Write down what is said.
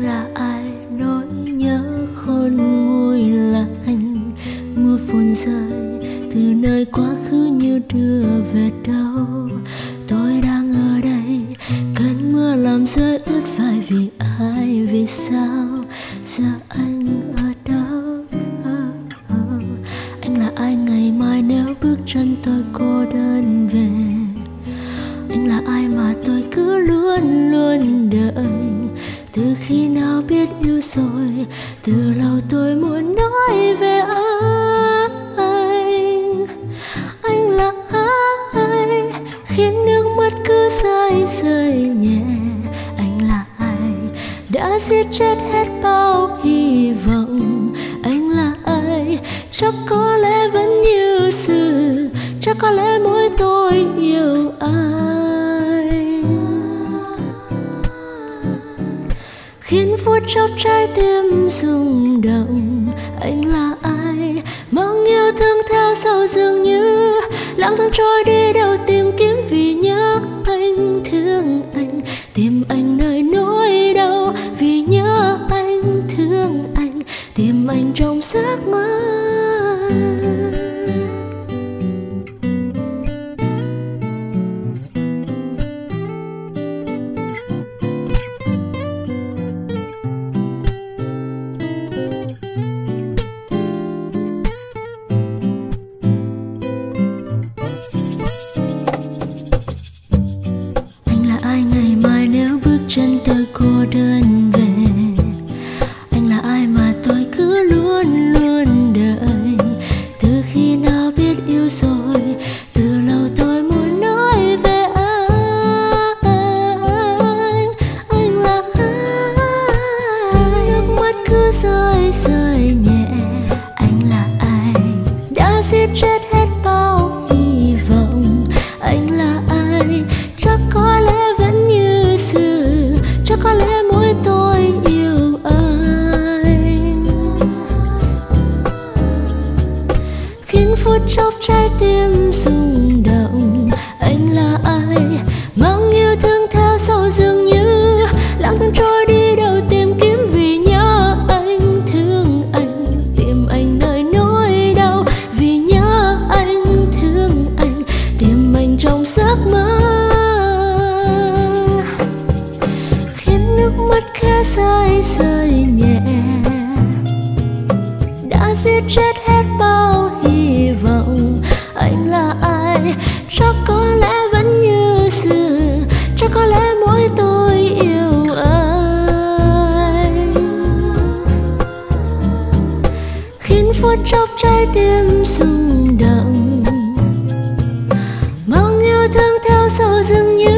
là ai nỗi nhớ khôn nguôi lạnh mưa phùn rơi, từ nơi quá khứ như đưa về đâu. Tôi đang ở đây, cơn mưa làm rơi ướt vai vì ai, vì sao? Giờ anh ở đâu? Anh là ai? Ngày mai nếu bước chân tôi cô đơn về. Anh là ai mà tôi cứ khi nào biết yêu rồi, từ lâu tôi muốn nói về anh. Anh là ai? Khiến nước mắt cứ rơi rơi nhẹ. Anh là ai? Đã giết chết hết bao hy vọng. Anh là ai? Chắc có khiến phút chốc trái tim rung động. Anh là ai? Mong yêu thương theo sau dường như lãng thang trôi đi đâu tìm kiếm vì nhớ anh, thương anh. Tìm anh nơi nỗi đau vì nhớ anh, thương anh. Tìm anh trong giấc mơ. Chân tôi khiến chốc trái tim rung động. Anh là ai? Mong yêu thương theo sau dường như lãng thang trôi đi đâu tìm kiếm vì nhớ anh thương anh. Tìm anh nơi nỗi đau vì nhớ anh thương anh. Tìm anh trong giấc mơ. Khiến nước mắt khẽ rơi rơi nhẹ. Đã giết chết hết bao chắc có lẽ vẫn như xưa. Chắc có lẽ mỗi tôi yêu anh. Khiến phút chốc trái tim rung động. Mong yêu thương theo sau như